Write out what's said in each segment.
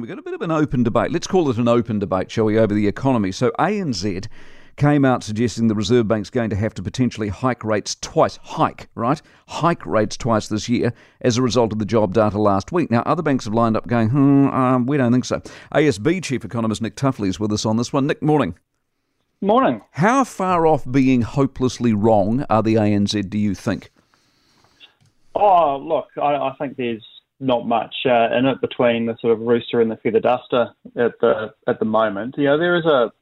We've got a bit of an open debate. Let's call it an open debate, shall we, over the economy. So ANZ came out suggesting the Reserve Bank's going to have to potentially hike rates twice, hike, right? Hike rates twice this year as a result of the job data last week. Now, other banks have lined up going, hmm, um, we don't think so. ASB Chief Economist Nick Tuffley is with us on this one. Nick, morning. Morning. How far off being hopelessly wrong are the ANZ, do you think? Oh, look, I, I think there's not much uh, in it between the sort of rooster and the feather duster at the at the moment. You know, there is a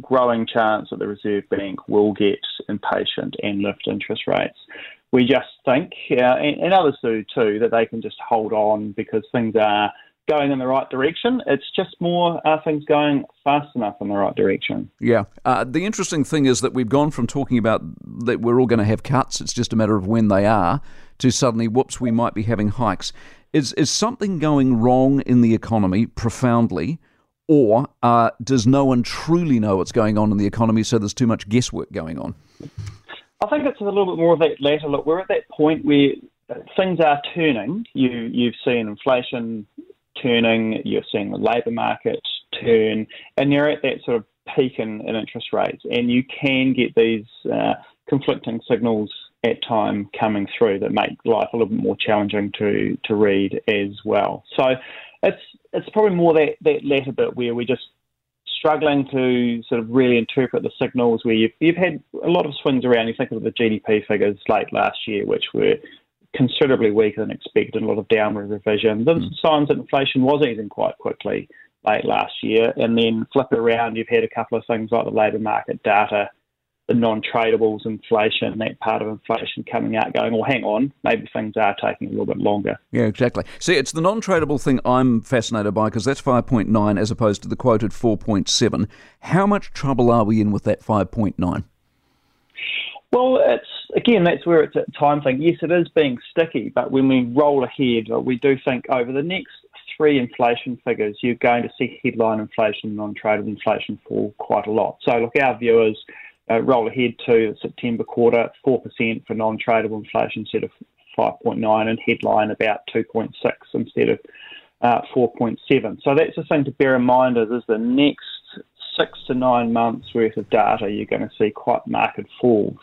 growing chance that the Reserve Bank will get impatient and lift interest rates. We just think, uh, and, and others do too, that they can just hold on because things are going in the right direction. It's just more are things going fast enough in the right direction? Yeah. Uh, the interesting thing is that we've gone from talking about that we're all going to have cuts, it's just a matter of when they are, to suddenly, whoops, we might be having hikes. Is, is something going wrong in the economy profoundly? Or uh, does no one truly know what's going on in the economy, so there's too much guesswork going on? I think it's a little bit more of that latter. Look, we're at that point where things are turning. You you've seen inflation turning, you're seeing the labour market turn, and you're at that sort of peak in, in interest rates, and you can get these uh, conflicting signals at time coming through that make life a little bit more challenging to to read as well. So it's it's probably more that, that latter bit where we're just struggling to sort of really interpret the signals where you've, you've had a lot of swings around. You think of the GDP figures late last year, which were considerably weaker than expected, a lot of downward revision. The mm. signs that inflation was easing quite quickly late last year. And then flip it around, you've had a couple of things like the labour market data the non-tradables inflation, that part of inflation coming out, going, well, hang on, maybe things are taking a little bit longer. Yeah, exactly. See, it's the non-tradable thing I'm fascinated by because that's 5.9 as opposed to the quoted 4.7. How much trouble are we in with that 5.9? Well, it's again that's where it's a time thing. Yes, it is being sticky, but when we roll ahead, we do think over the next three inflation figures, you're going to see headline inflation, and non-tradable inflation fall quite a lot. So, look, our view is uh, roll ahead to September quarter, 4% for non-tradable inflation instead of 5.9 and headline about 2.6 instead of uh, 4.7. So that's the thing to bear in mind is, is the next six to nine months worth of data, you're going to see quite marked falls.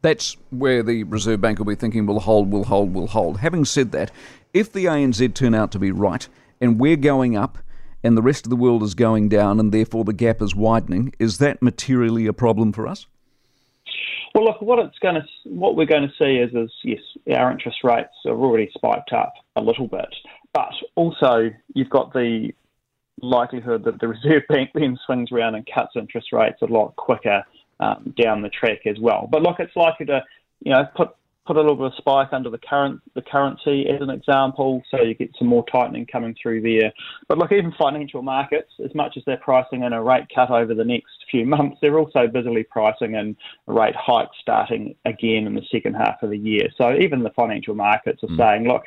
That's where the Reserve Bank will be thinking, will hold, will hold, will hold. Having said that, if the ANZ turn out to be right and we're going up and the rest of the world is going down and therefore the gap is widening, is that materially a problem for us? Well, look, what it's going to, what we're going to see is, is yes, our interest rates have already spiked up a little bit, but also you've got the likelihood that the Reserve Bank then swings around and cuts interest rates a lot quicker um, down the track as well. But look, it's likely to, you know, put put a little bit of spike under the current the currency as an example, so you get some more tightening coming through there. But look, even financial markets, as much as they're pricing in a rate cut over the next few months, they're also busily pricing in a rate hike starting again in the second half of the year. So even the financial markets are mm. saying, look,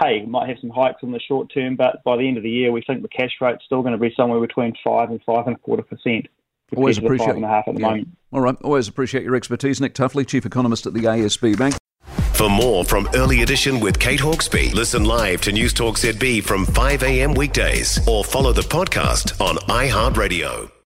hey, we might have some hikes in the short term, but by the end of the year, we think the cash rate's still going to be somewhere between five and five and a quarter percent. Always appreciate five and a half at the yeah. moment. All right, always appreciate your expertise, Nick Tuffley, Chief Economist at the ASB Bank. For more from Early Edition with Kate Hawkesby, listen live to News Talk ZB from 5 a.m. weekdays or follow the podcast on iHeartRadio.